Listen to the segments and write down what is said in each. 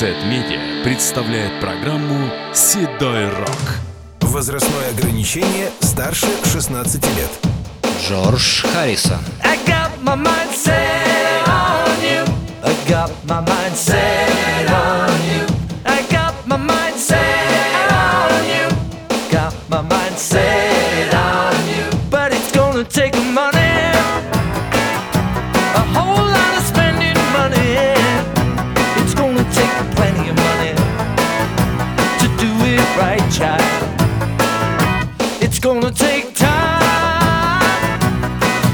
Z-Media представляет программу «Седой рок». Возрастное ограничение старше 16 лет. Джордж Харрисон. I got my mind set on you. I got my mind set gonna take time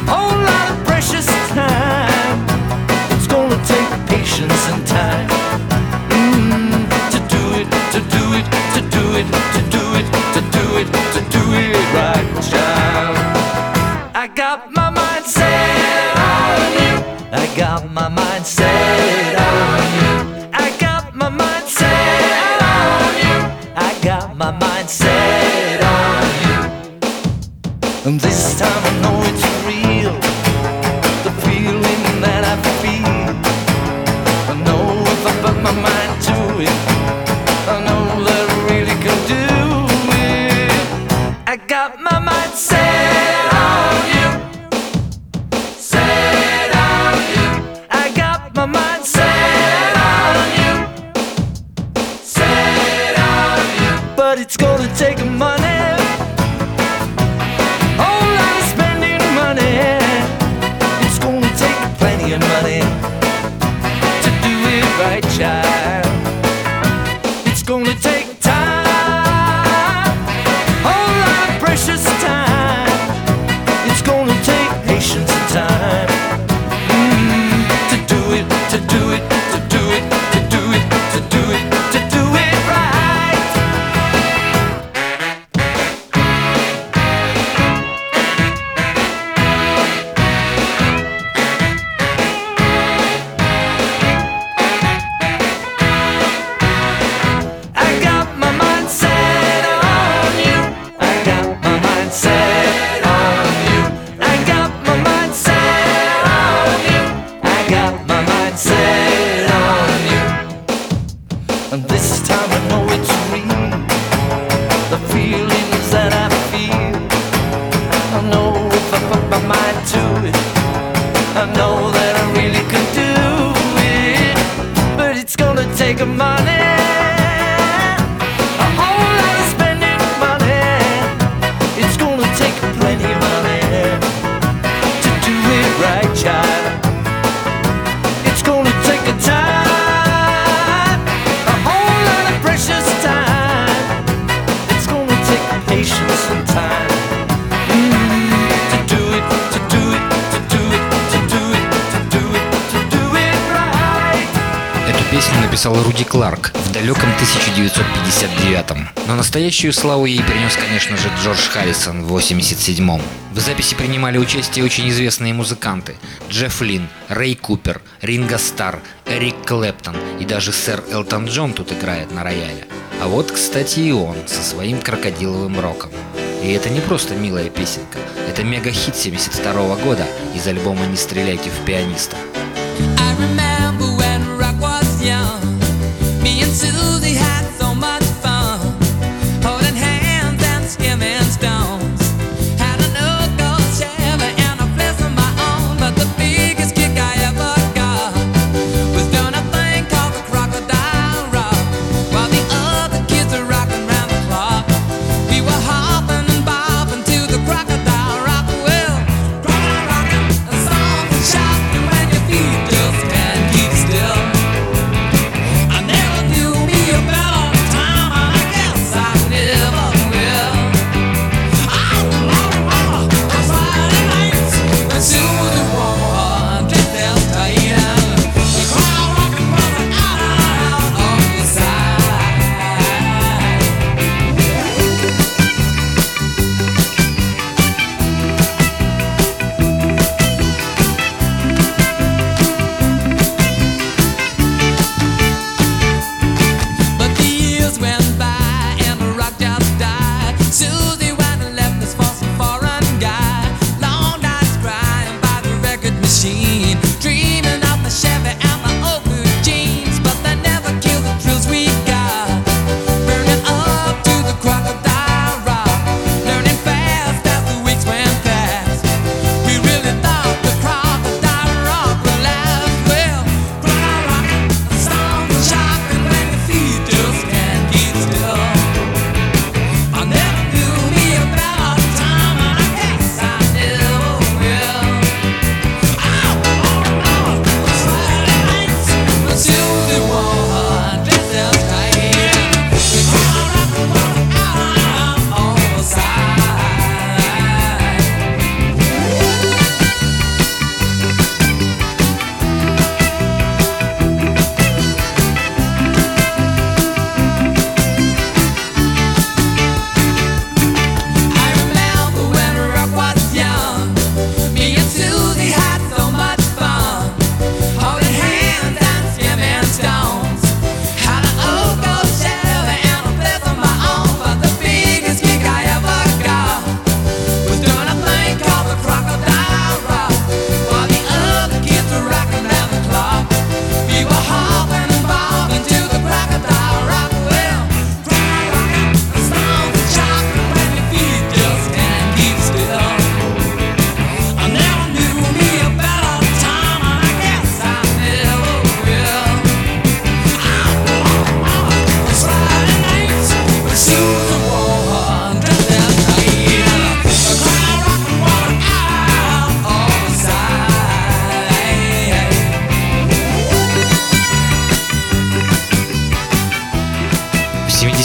a whole lot of precious time. It's gonna take patience and time mm, to do it, to do it, to do it, to do it, to do it, to do it right, child. I got my mind set on you. I got my mind set And this time I know it's real. The feeling that I feel. I know if I put my mind to it, I know that I really can do it. I got my mind set on you. Set on you. I got my mind set on you. Set on you. But it's gonna take money. This песню написал Руди Кларк в далеком 1959-м. Но настоящую славу ей принес, конечно же, Джордж Харрисон в 87-м. В записи принимали участие очень известные музыканты. Джефф Лин, Рэй Купер, Ринго Стар, Эрик Клэптон и даже сэр Элтон Джон тут играет на рояле. А вот, кстати, и он со своим крокодиловым роком. И это не просто милая песенка, это мега-хит 72 года из альбома «Не стреляйте в пианиста». I remember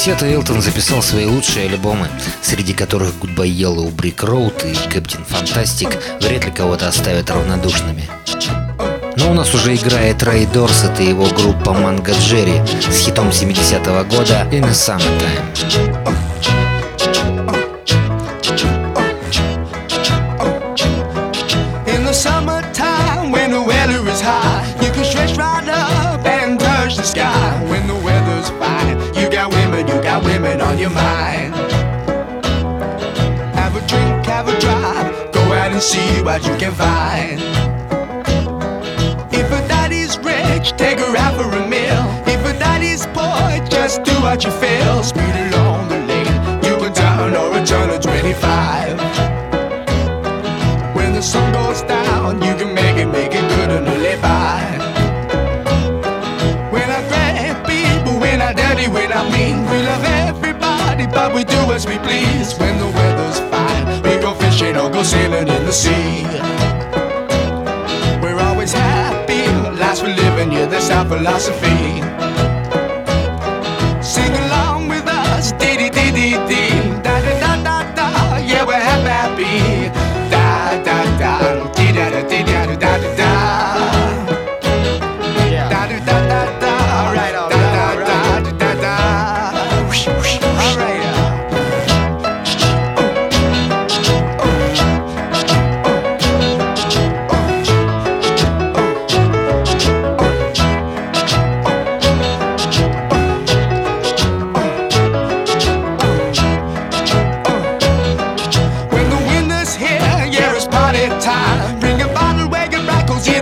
70-е Элтон записал свои лучшие альбомы, среди которых Goodbye Yellow Brick Road и Captain Fantastic вряд ли кого-то оставят равнодушными. Но у нас уже играет Рэй Дорсет и его группа Манго Джерри с хитом 70-го года In the Summertime. On your mind. Have a drink, have a drive, go out and see what you can find. If a daddy's rich, take her out for a meal. If a daddy's poor, just do what you feel. Speed along the lane, you can turn or a turn of 25. When the sun goes down, you can make it, make it good and live by. When I grab people, when I dirty, when I mean, but we do as we please. When the weather's fine, we go fishing or go sailing in the sea. We're always happy, last we're living, yeah, that's our philosophy.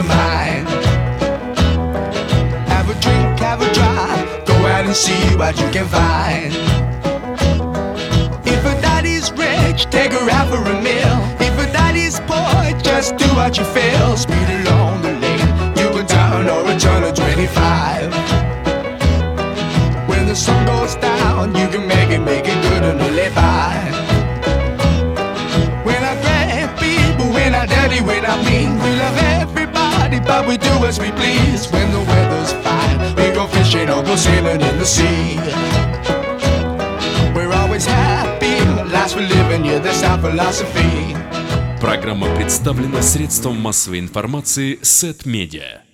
Your mind. Have a drink, have a drive, go out and see what you can find. If a daddy's rich, take her out for a meal. If a daddy's poor, just do what you feel. Speed along the lane, you can turn or a turn of 25. When the sun goes down, you can make it, make it good and live by. Everybody, but we do as we please. When the weather's fine, we go fishing or go sailing in the sea. We're always happy, last we're living, yeah, that's our philosophy. Программа представлена средством массовой информации Сет Медиа.